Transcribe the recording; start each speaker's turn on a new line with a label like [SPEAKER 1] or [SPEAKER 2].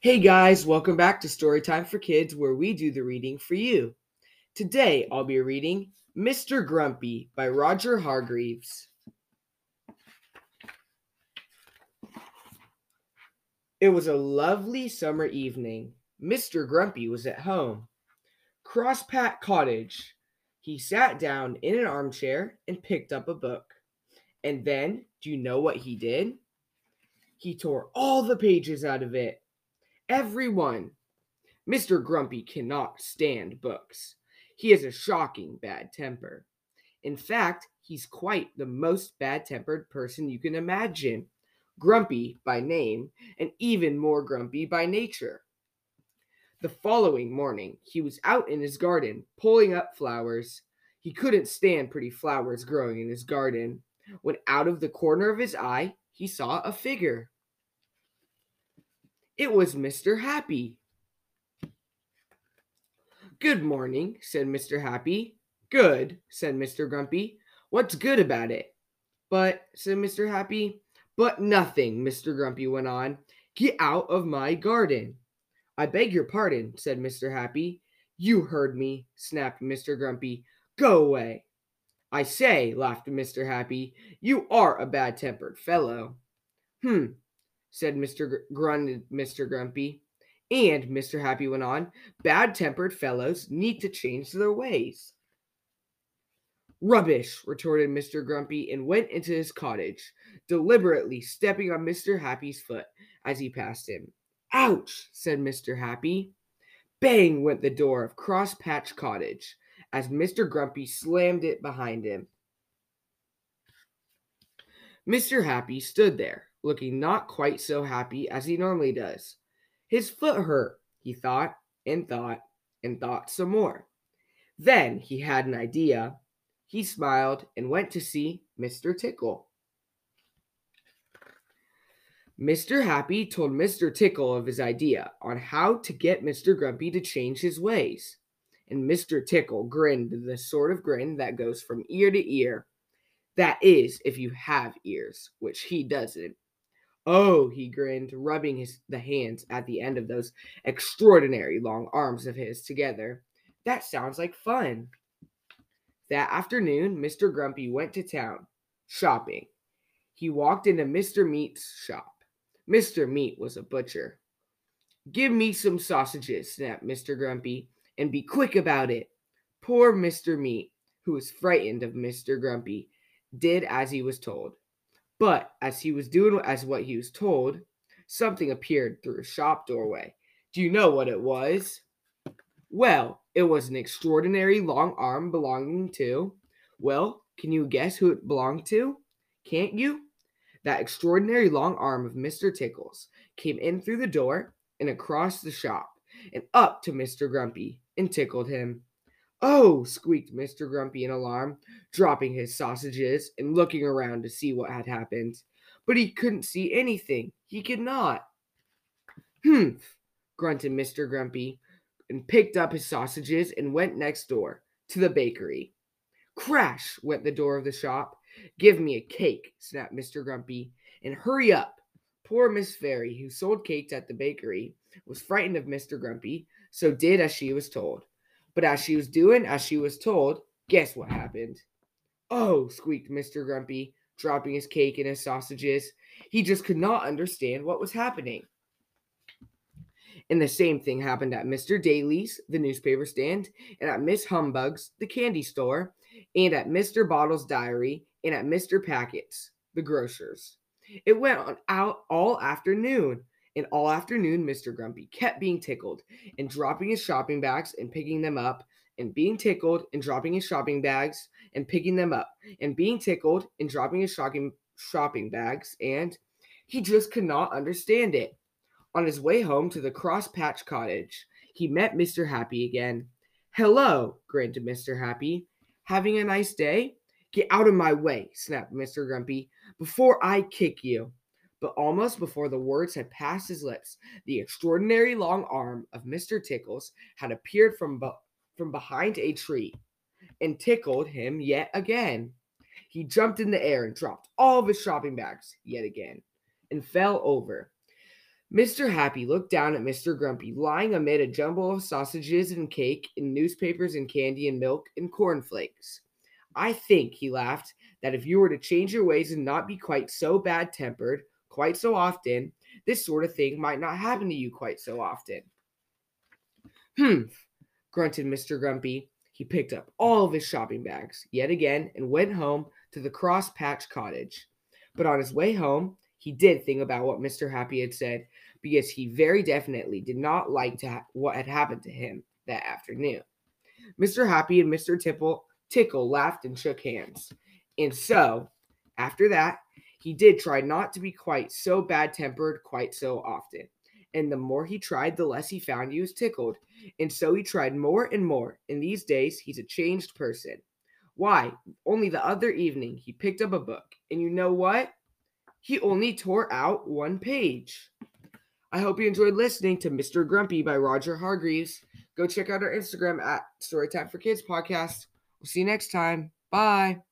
[SPEAKER 1] Hey guys, welcome back to Storytime for Kids, where we do the reading for you. Today I'll be reading Mr. Grumpy by Roger Hargreaves. It was a lovely summer evening. Mr. Grumpy was at home. Crosspatch Cottage. He sat down in an armchair and picked up a book. And then, do you know what he did? He tore all the pages out of it. Every one. Mr. Grumpy cannot stand books. He has a shocking bad temper. In fact, he's quite the most bad tempered person you can imagine. Grumpy by name, and even more grumpy by nature. The following morning, he was out in his garden pulling up flowers. He couldn't stand pretty flowers growing in his garden, when out of the corner of his eye he saw a figure. It was Mr. Happy. Good morning, said Mr. Happy. Good, said Mr. Grumpy. What's good about it? But, said Mr. Happy, but nothing, Mr. Grumpy went on. Get out of my garden. I beg your pardon, said Mr. Happy. You heard me, snapped Mr. Grumpy. Go away. I say, laughed Mr. Happy, you are a bad tempered fellow. Hmm, said Mr. Gr- Mr. Grumpy. And, Mr. Happy went on, bad tempered fellows need to change their ways. Rubbish, retorted Mr. Grumpy and went into his cottage, deliberately stepping on Mr. Happy's foot as he passed him. Ouch, said Mr. Happy. Bang went the door of Crosspatch Cottage as Mr. Grumpy slammed it behind him. Mr. Happy stood there, looking not quite so happy as he normally does. His foot hurt, he thought, and thought, and thought some more. Then he had an idea. He smiled and went to see Mr. Tickle. Mr. Happy told Mr. Tickle of his idea on how to get Mr. Grumpy to change his ways. And Mr. Tickle grinned the sort of grin that goes from ear to ear. That is, if you have ears, which he doesn't. Oh, he grinned, rubbing his the hands at the end of those extraordinary long arms of his together. That sounds like fun. That afternoon, Mr. Grumpy went to town shopping. He walked into Mr. Meat's shop. Mr. Meat was a butcher. Give me some sausages, snapped Mr. Grumpy, and be quick about it. Poor Mr. Meat, who was frightened of Mr. Grumpy, did as he was told. But as he was doing as what he was told, something appeared through a shop doorway. Do you know what it was? Well, it was an extraordinary long arm belonging to. Well, can you guess who it belonged to? Can't you? That extraordinary long arm of Mr. Tickles came in through the door and across the shop and up to Mr. Grumpy and tickled him. Oh, squeaked Mr. Grumpy in alarm, dropping his sausages and looking around to see what had happened. But he couldn't see anything. He could not. Humph, grunted Mr. Grumpy, and picked up his sausages and went next door to the bakery. Crash went the door of the shop. Give me a cake, snapped Mr. Grumpy, and hurry up. Poor Miss Fairy, who sold cakes at the bakery, was frightened of Mr. Grumpy, so did as she was told. But as she was doing as she was told, guess what happened? Oh, squeaked Mr. Grumpy, dropping his cake and his sausages. He just could not understand what was happening. And the same thing happened at Mr. Daly's, the newspaper stand, and at Miss Humbug's, the candy store, and at Mr. Bottle's diary, and at Mr. Packet's, the grocer's. It went on out all afternoon, and all afternoon Mr. Grumpy kept being tickled and dropping his shopping bags and picking them up, and being tickled and dropping his shopping bags and picking them up, and being tickled and dropping his shopping shopping bags, and he just could not understand it. On his way home to the Cross Patch Cottage, he met Mr. Happy again. Hello, grinned Mr. Happy. Having a nice day? Get out of my way, snapped Mr. Grumpy, before I kick you. But almost before the words had passed his lips, the extraordinary long arm of Mr. Tickles had appeared from, be- from behind a tree and tickled him yet again. He jumped in the air and dropped all of his shopping bags yet again and fell over. Mr. Happy looked down at Mr. Grumpy lying amid a jumble of sausages and cake and newspapers and candy and milk and cornflakes. I think, he laughed, that if you were to change your ways and not be quite so bad tempered quite so often, this sort of thing might not happen to you quite so often. Humph, grunted Mr. Grumpy. He picked up all of his shopping bags yet again and went home to the Cross Patch Cottage. But on his way home, he did think about what Mr. Happy had said because he very definitely did not like ha- what had happened to him that afternoon. Mr. Happy and Mr. Tipple, Tickle laughed and shook hands. And so, after that, he did try not to be quite so bad tempered quite so often. And the more he tried, the less he found he was tickled. And so he tried more and more. And these days, he's a changed person. Why, only the other evening, he picked up a book. And you know what? He only tore out one page. I hope you enjoyed listening to Mr. Grumpy by Roger Hargreaves. Go check out our Instagram at Storytime for Kids Podcast. We'll see you next time. Bye.